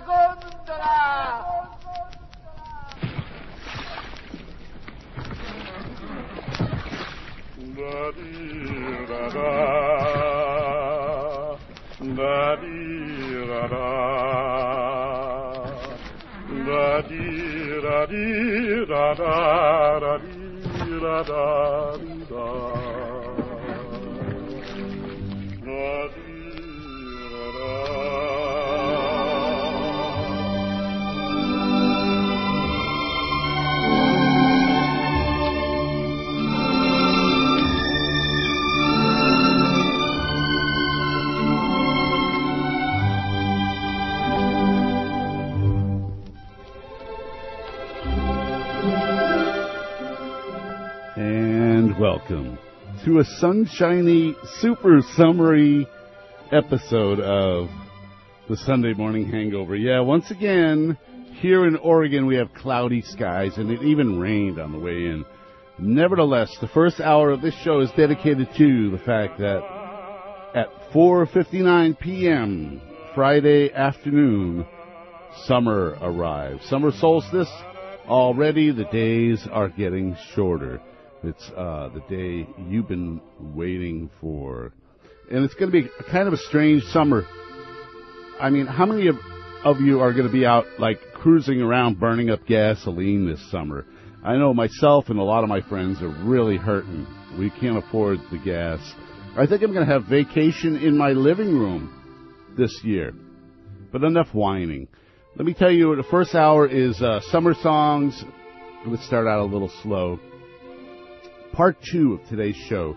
gondola! Da di da da, da di da da, da di da di da da, da di da da dee da. Da to a sunshiny, super summery episode of the Sunday Morning Hangover. Yeah, once again, here in Oregon we have cloudy skies and it even rained on the way in. Nevertheless, the first hour of this show is dedicated to the fact that at 4:59 p.m. Friday afternoon, summer arrives. Summer solstice already the days are getting shorter. It's uh, the day you've been waiting for. And it's going to be kind of a strange summer. I mean, how many of, of you are going to be out like cruising around burning up gasoline this summer? I know myself and a lot of my friends are really hurting. We can't afford the gas. I think I'm going to have vacation in my living room this year. But enough whining. Let me tell you, the first hour is uh, summer songs. Let's start out a little slow. Part two of today's show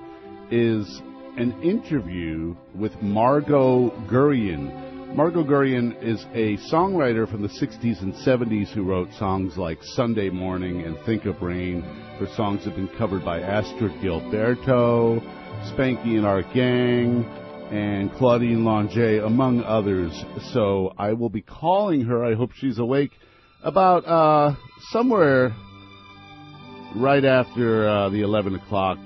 is an interview with Margo Guryan. Margo Guryan is a songwriter from the 60s and 70s who wrote songs like Sunday Morning and Think of Rain. Her songs have been covered by Astrud Gilberto, Spanky and Our Gang, and Claudine Longet, among others. So I will be calling her. I hope she's awake about uh, somewhere right after uh, the 11 o'clock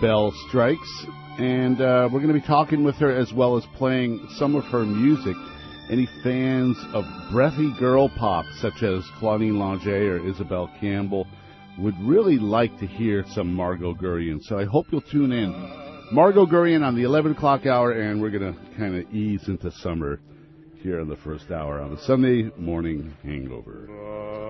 bell strikes. And uh, we're going to be talking with her as well as playing some of her music. Any fans of breathy girl pop, such as Claudine Longet or Isobel Campbell, would really like to hear some Margo Guryan. So I hope you'll tune in. Margo Guryan on the 11 o'clock hour, and we're going to kind of ease into summer here in the first hour on the Sunday morning hangover.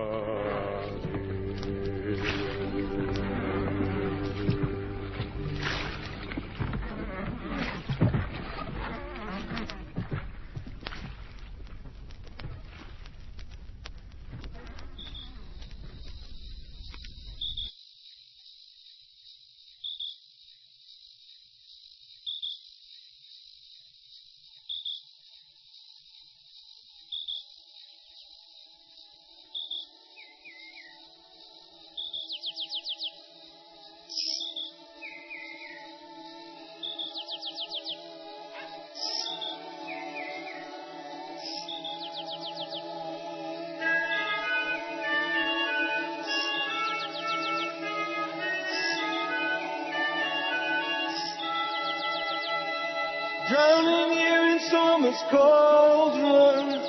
Drowning here in summer's cauldron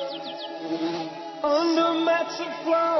Under mats of flower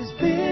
is busy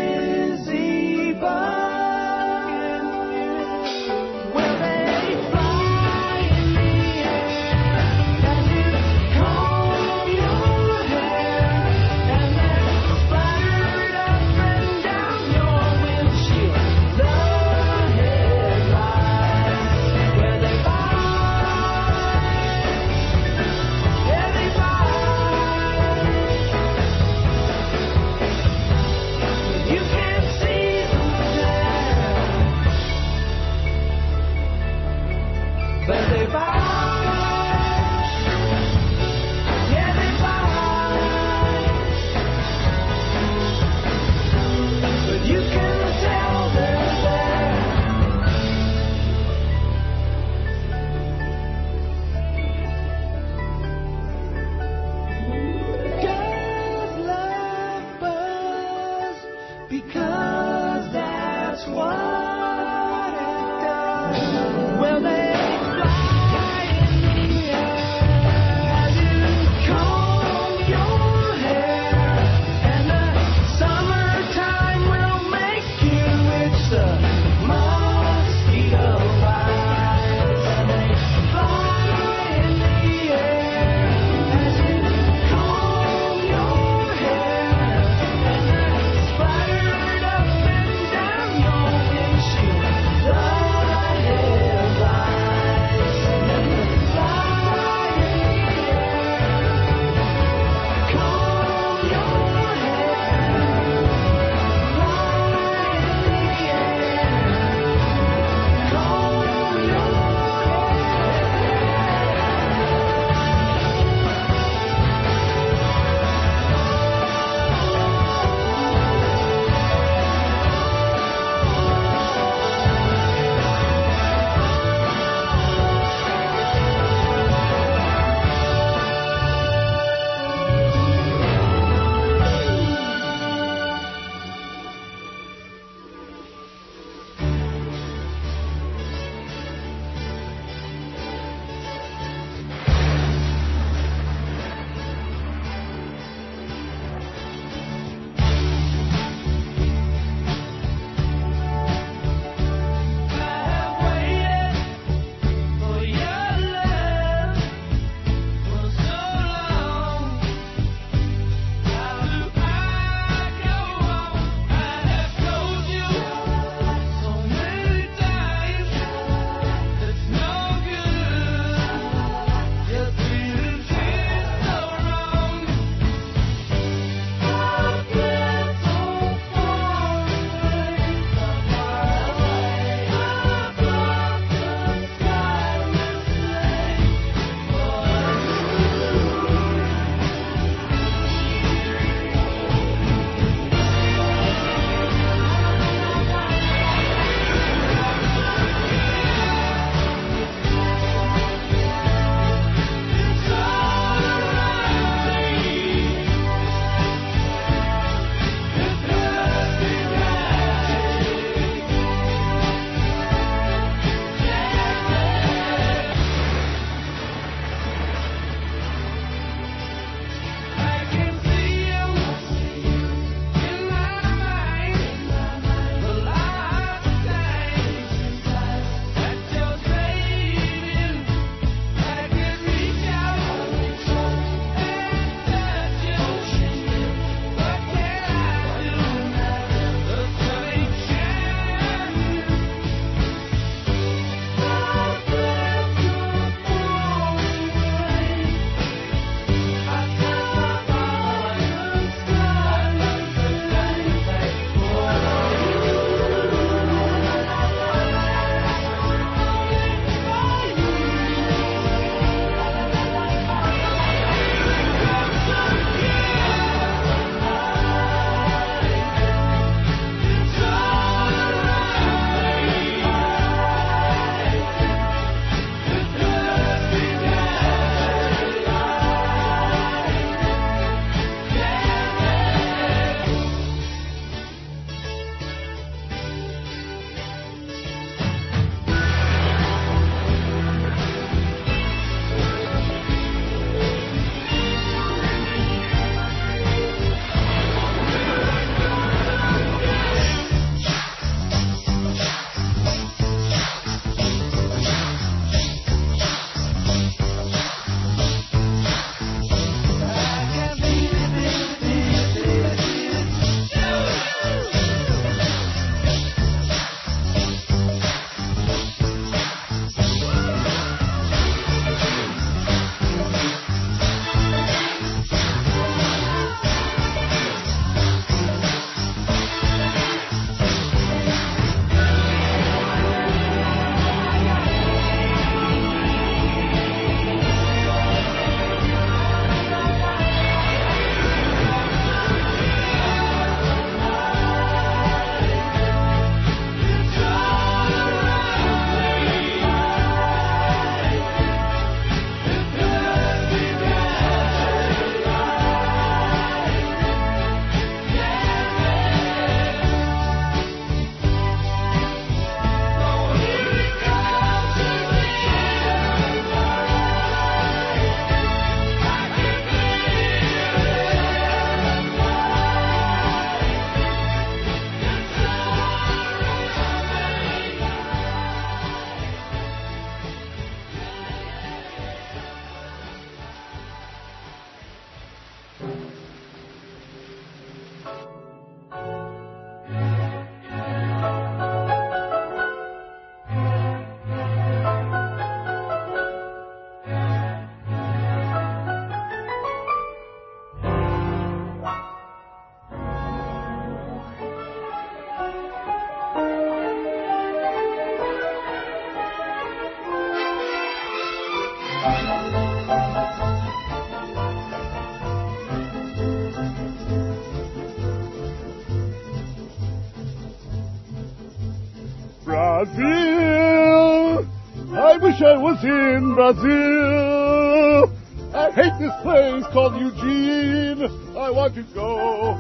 Brazil. I hate this place called Eugene. I want to go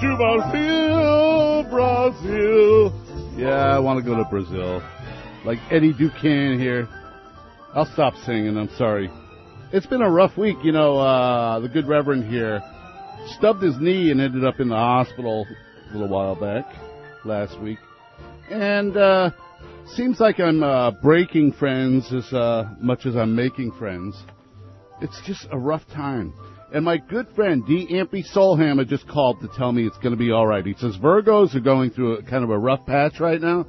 to Brazil, Brazil. Yeah, I want to go to Brazil. Like Eddie Duquesne here. I'll stop singing, I'm sorry. It's been a rough week, you know, uh, the good reverend here stubbed his knee and ended up in the hospital a little while back, last week. And, uh, seems like I'm, uh, breaking friends as, uh, much as I'm making friends. It's just a rough time. And my good friend D. Ampy Soulhammer just called to tell me it's going to be all right. He says Virgos are going through a kind of a rough patch right now.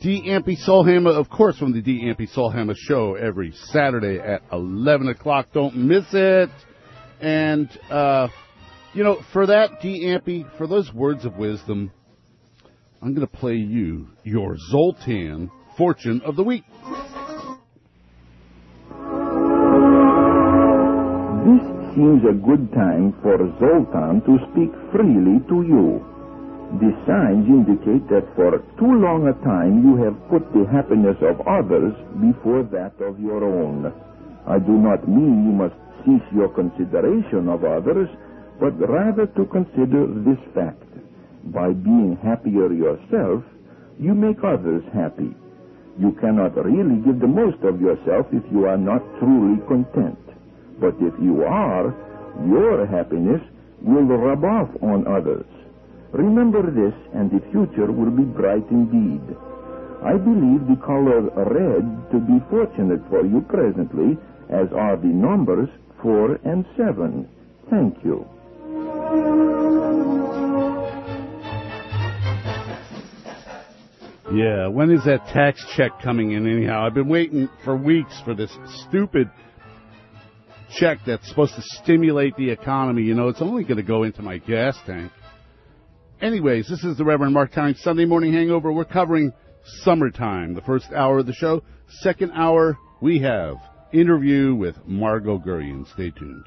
D. Ampy Soulhammer, of course, from the D. Ampy Soulhammer show every Saturday at 11 o'clock. Don't miss it. And, uh, you know, for that, D. Ampy, for those words of wisdom, I'm going to play you your Zoltan Fortune of the Week. This seems a good time for Zoltan to speak freely to you. The signs indicate that for too long a time you have put the happiness of others before that of your own. I do not mean you must cease your consideration of others, but rather to consider this fact. By being happier yourself, you make others happy. You cannot really give the most of yourself if you are not truly content. But if you are, your happiness will rub off on others. Remember this, and the future will be bright indeed. I believe the color red to be fortunate for you presently, as are the numbers 4 and 7. Thank you. Yeah, when is that tax check coming in anyhow? I've been waiting for weeks for this stupid check that's supposed to stimulate the economy. You know, it's only going to go into my gas tank. Anyways, this is the Reverend Mark Towning Sunday Morning Hangover. We're covering summertime, the first hour of the show. Second hour, we have interview with Margo Guryan. Stay tuned.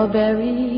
Strawberry.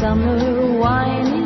summer wine.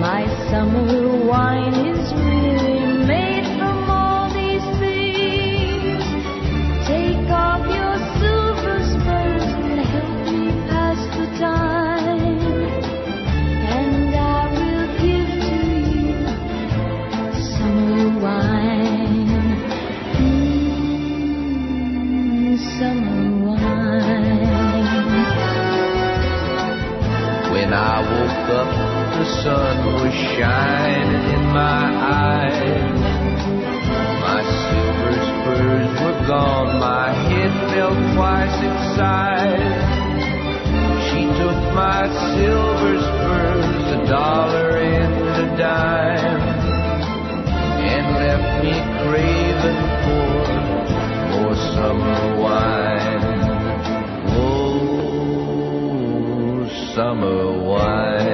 my summer wine is really shine in my eyes. My silver spurs were gone, my head fell twice its size. She took my silver spurs, a dollar and a dime, and left me craving for, for summer wine. Oh, summer wine.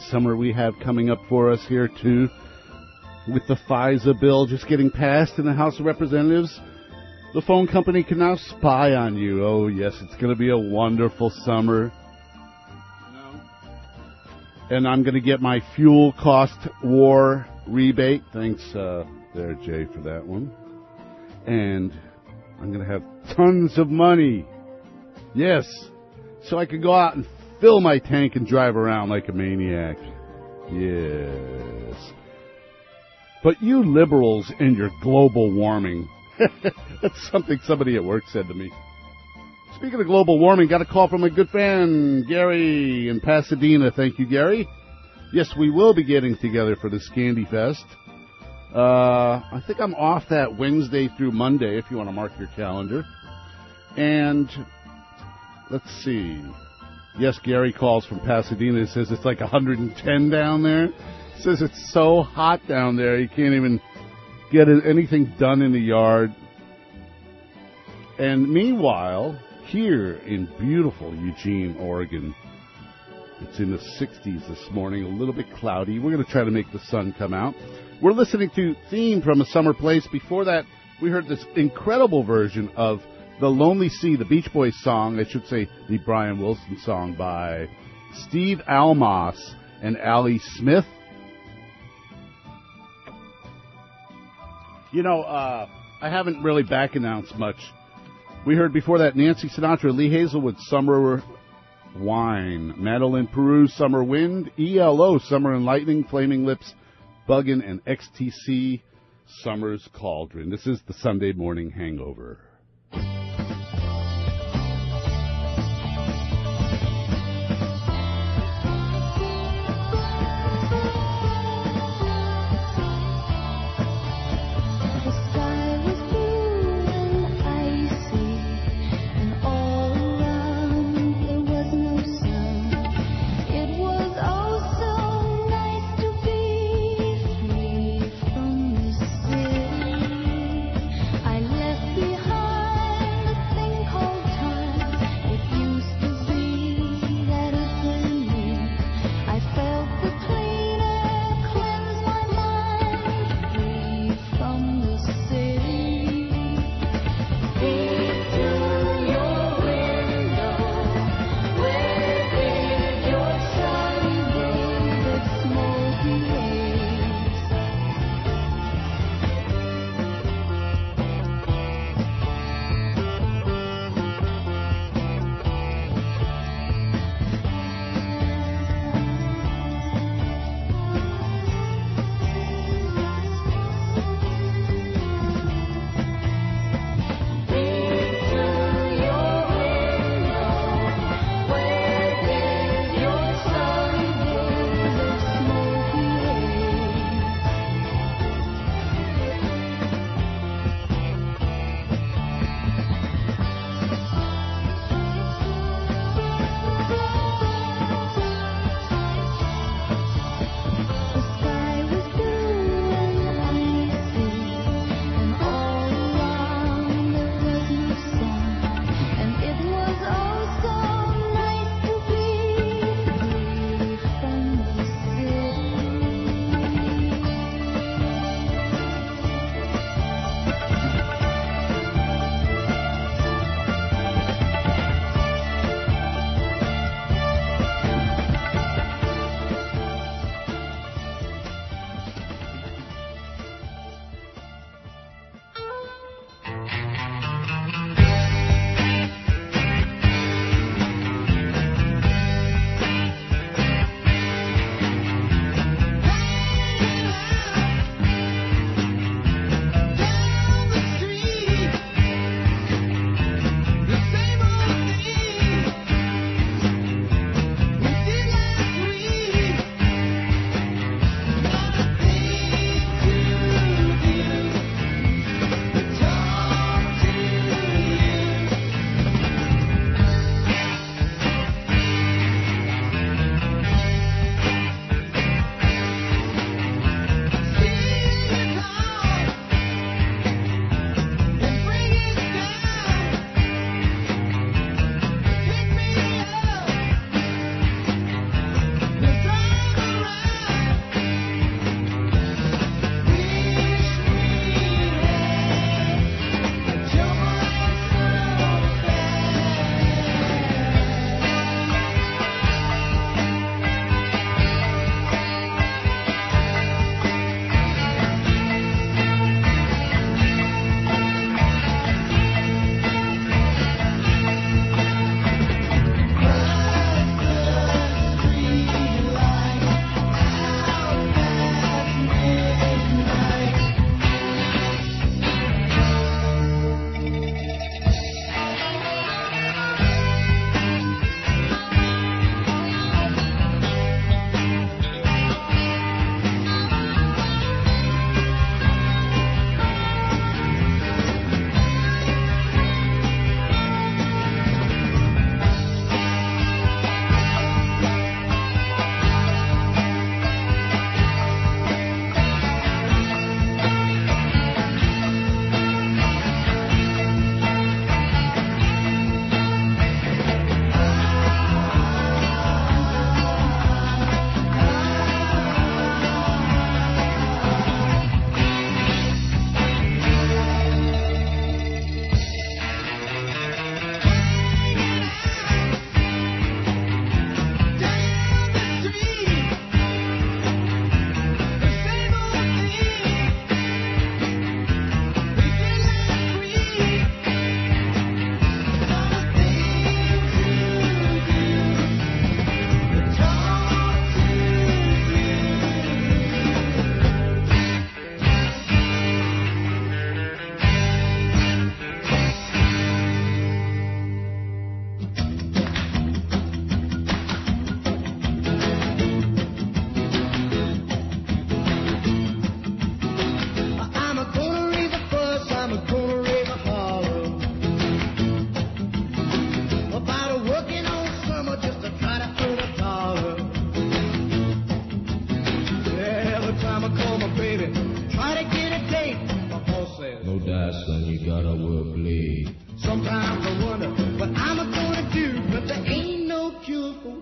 Summer we have coming up for us here, too. With the FISA bill just getting passed in the House of Representatives, the phone company can now spy on you. Oh, yes, it's going to be a wonderful summer. And I'm going to get my fuel cost war rebate. Thanks, uh, there, Jay, for that one. And I'm going to have tons of money. Yes. So I can go out and fill my tank and drive around like a maniac. Yes. But you liberals and your global warming. That's something somebody at work said to me. Speaking of global warming, got a call from a good friend, Gary in Pasadena. Thank you, Gary. Yes, we will be getting together for the Scandy Fest. Uh, I think I'm off that Wednesday through Monday if you want to mark your calendar. And let's see. Yes, Gary calls from Pasadena. He says it's like 110 down there. Says it's so hot down there, you can't even get anything done in the yard. And meanwhile, here in beautiful Eugene, Oregon. It's in the 60s this morning, a little bit cloudy. We're going to try to make the sun come out. We're listening to Theme from a Summer Place. Before that, we heard this incredible version of The Lonely Sea, the Beach Boys song, I should say the Brian Wilson song by Steve Almos and Ali Smith. You know, uh, I haven't really back announced much. We heard before that Nancy Sinatra, Lee Hazlewood, Summer Wine, Madeleine Peyroux, Summer Wind, ELO, Summer and Lightning, Flaming Lips, Buggin, and XTC, Summer's Cauldron. This is the Sunday morning hangover.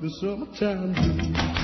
The summertime blues.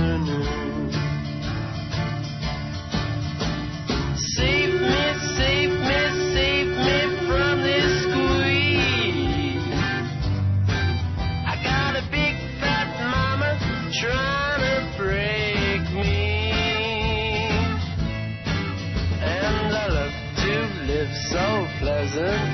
人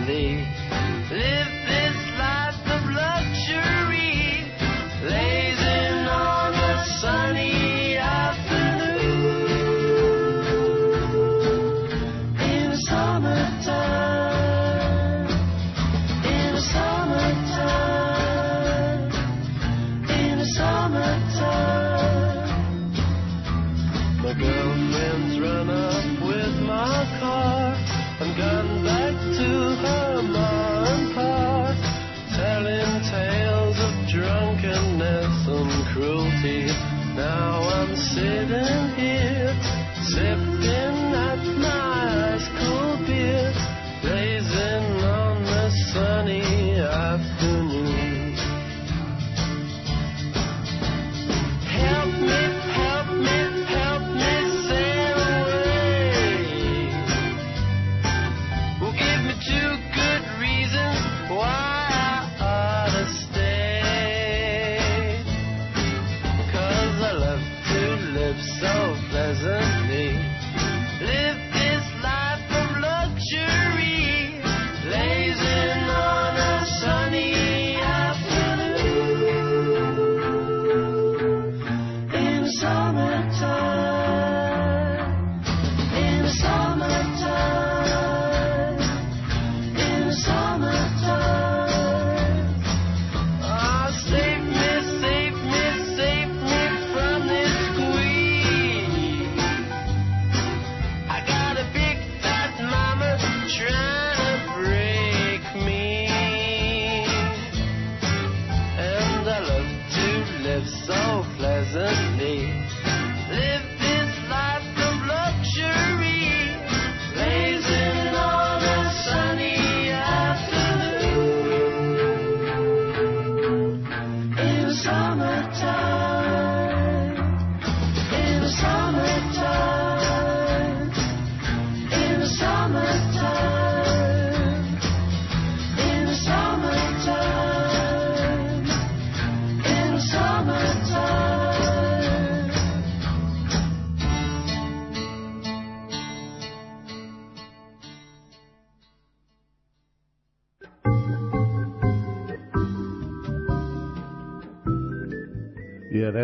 day.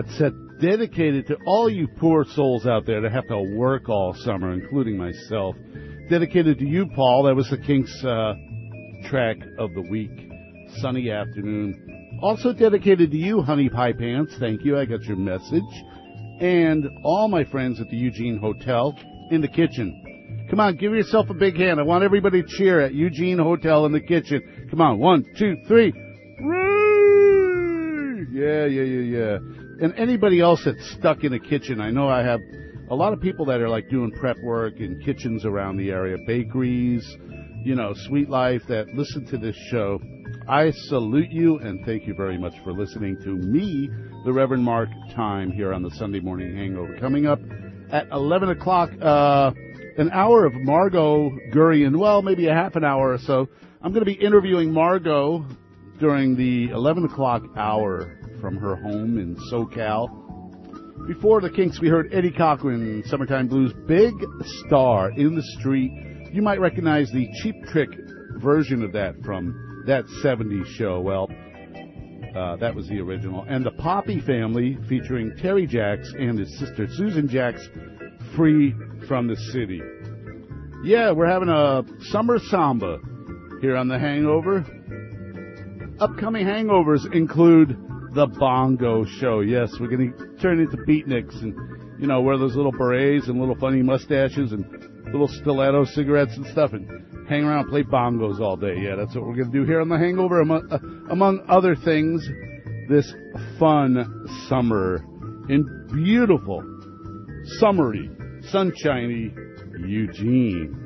That's set dedicated to all you poor souls out there that have to work all summer, including myself. Dedicated to you, Paul. That was the Kinks uh, track of the week. Sunny afternoon. Also dedicated to you, Honey Pie Pants. Thank you. I got your message. And all my friends at the Eugene Hotel in the kitchen. Come on, give yourself a big hand. I want everybody to cheer at Eugene Hotel in the kitchen. Come on, one, two, three. Yeah, yeah, yeah, yeah. And anybody else that's stuck in a kitchen, I know I have a lot of people that are like doing prep work in kitchens around the area, bakeries, you know, Sweet Life that listen to this show. I salute you and thank you very much for listening to me, the Reverend Mark Time, here on the Sunday Morning Hangover. Coming up at 11 o'clock, uh, an hour of Margo Guryan, well, maybe a half an hour or so. I'm going to be interviewing Margo during the 11 o'clock hour from her home in SoCal. Before the Kinks, we heard Eddie Cochran, Summertime Blues, Big Star in the Street. You might recognize the Cheap Trick version of that from that 70s show. Well, uh, that was the original. And the Poppy Family, featuring Terry Jacks and his sister Susan Jacks, Free from the City. Yeah, we're having a summer samba here on The Hangover. Upcoming hangovers include the Bongo Show. Yes, we're going to turn into beatniks and, you know, wear those little berets and little funny mustaches and little stiletto cigarettes and stuff and hang around and play bongos all day. Yeah, that's what we're going to do here on The Hangover, among, uh, among other things, this fun summer in beautiful, summery, sunshiny Eugene.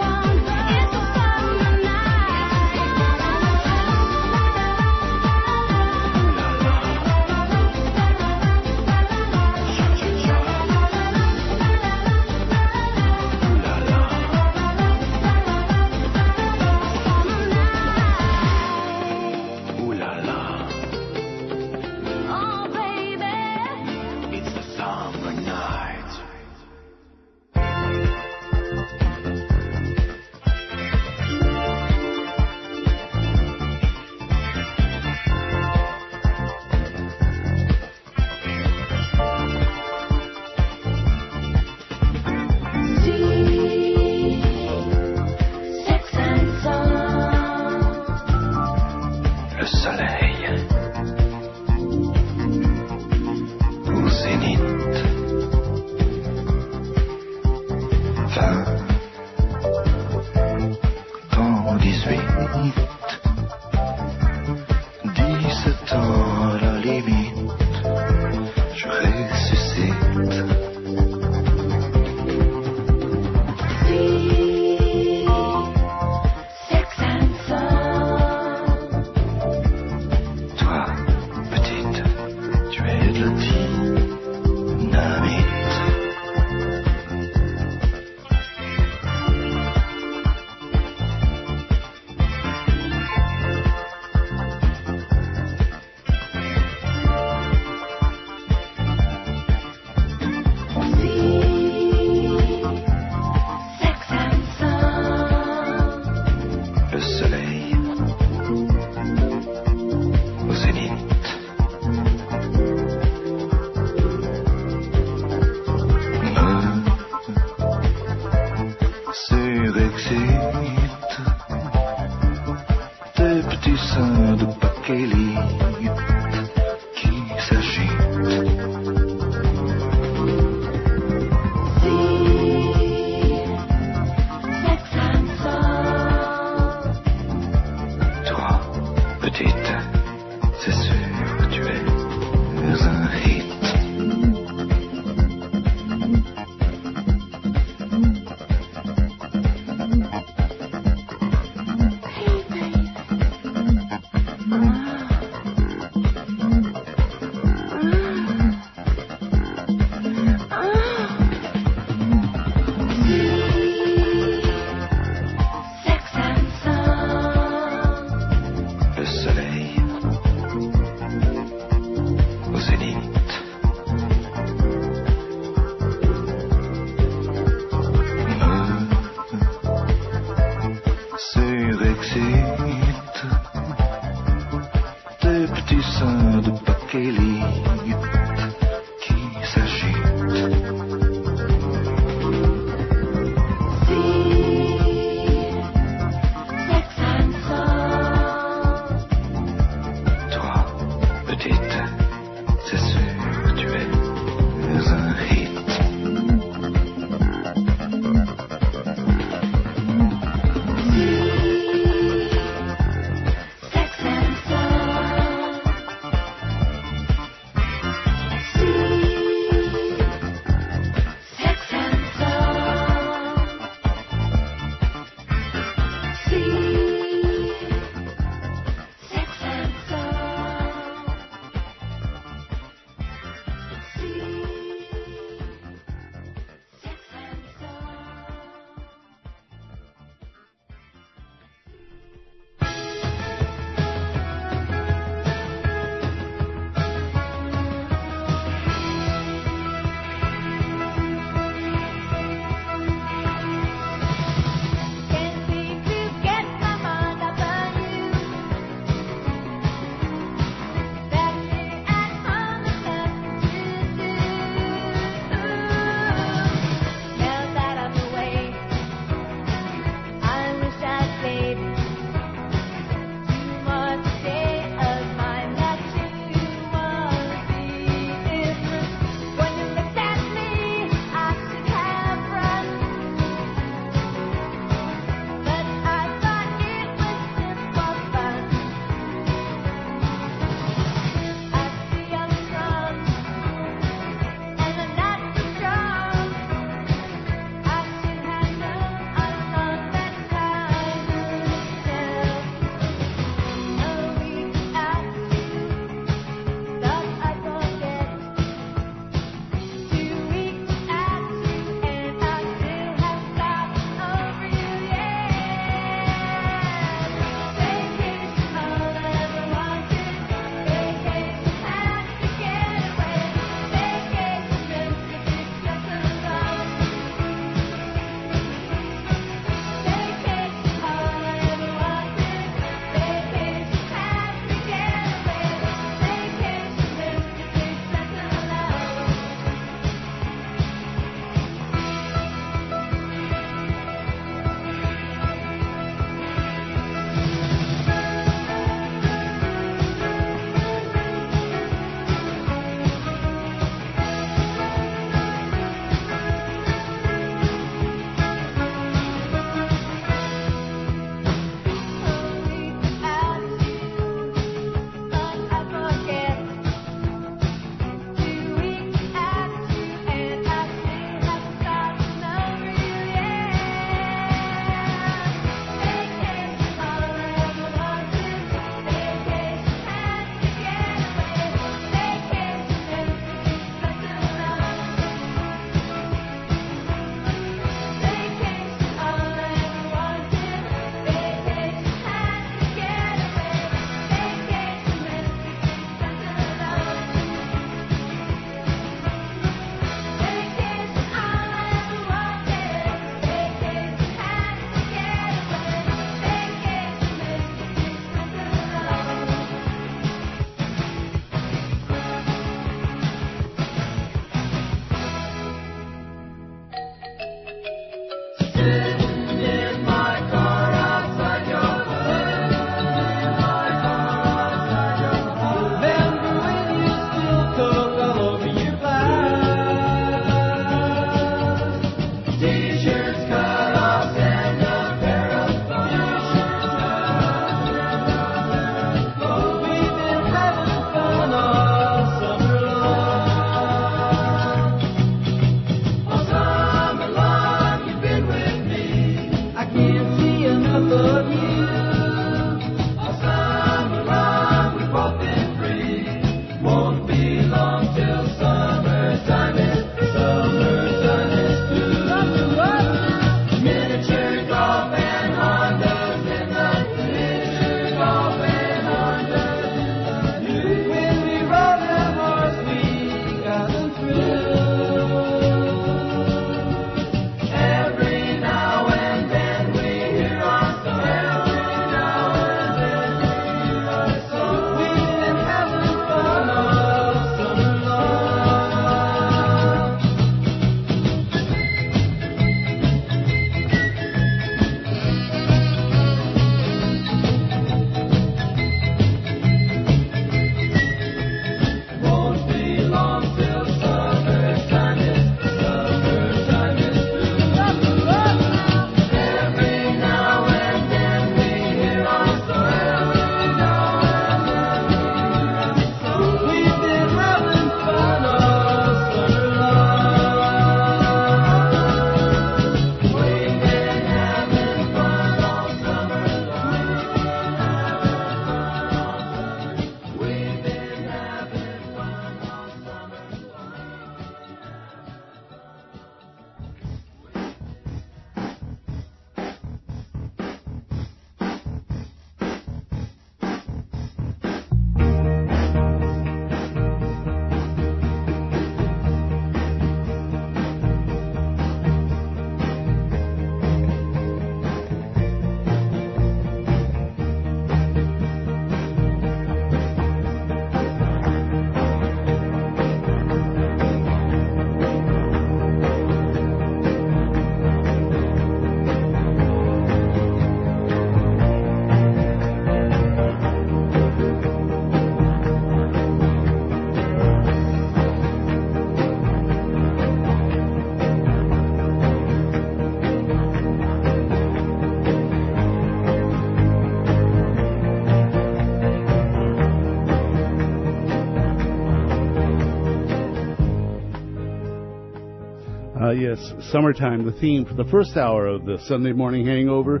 Yes, summertime, the theme for the first hour of the Sunday morning hangover.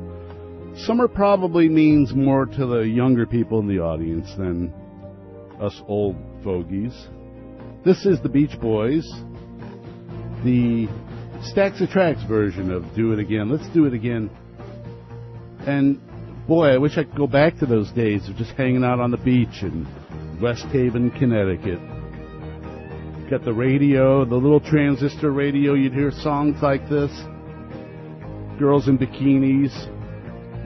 Summer probably means more to the younger people in the audience than us old fogies. This is the Beach Boys, the Stack-O-Tracks version of Do It Again. Let's do it again. And boy, I wish I could go back to those days of just hanging out on the beach in West Haven, Connecticut. Got the radio, the little transistor radio, you'd hear songs like this. Girls in bikinis,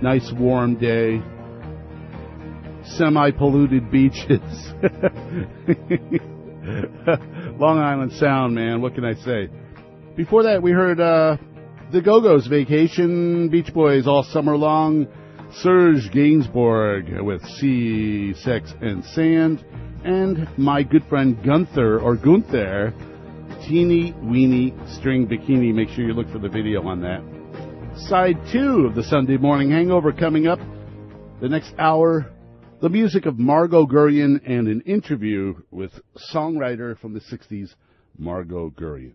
nice warm day, semi polluted beaches. Long Island Sound, man, what can I say? Before that, we heard uh, the Go Go's Vacation, Beach Boys all summer long, Serge Gainsbourg with Sea, Sex, and Sand, and my good friend Gunther, or Gunther, Teeny Weeny String Bikini. Make sure you look for the video on that. Side two of the Sunday Morning Hangover coming up. The next hour, the music of Margo Guryan and an interview with songwriter from the 60s, Margo Guryan.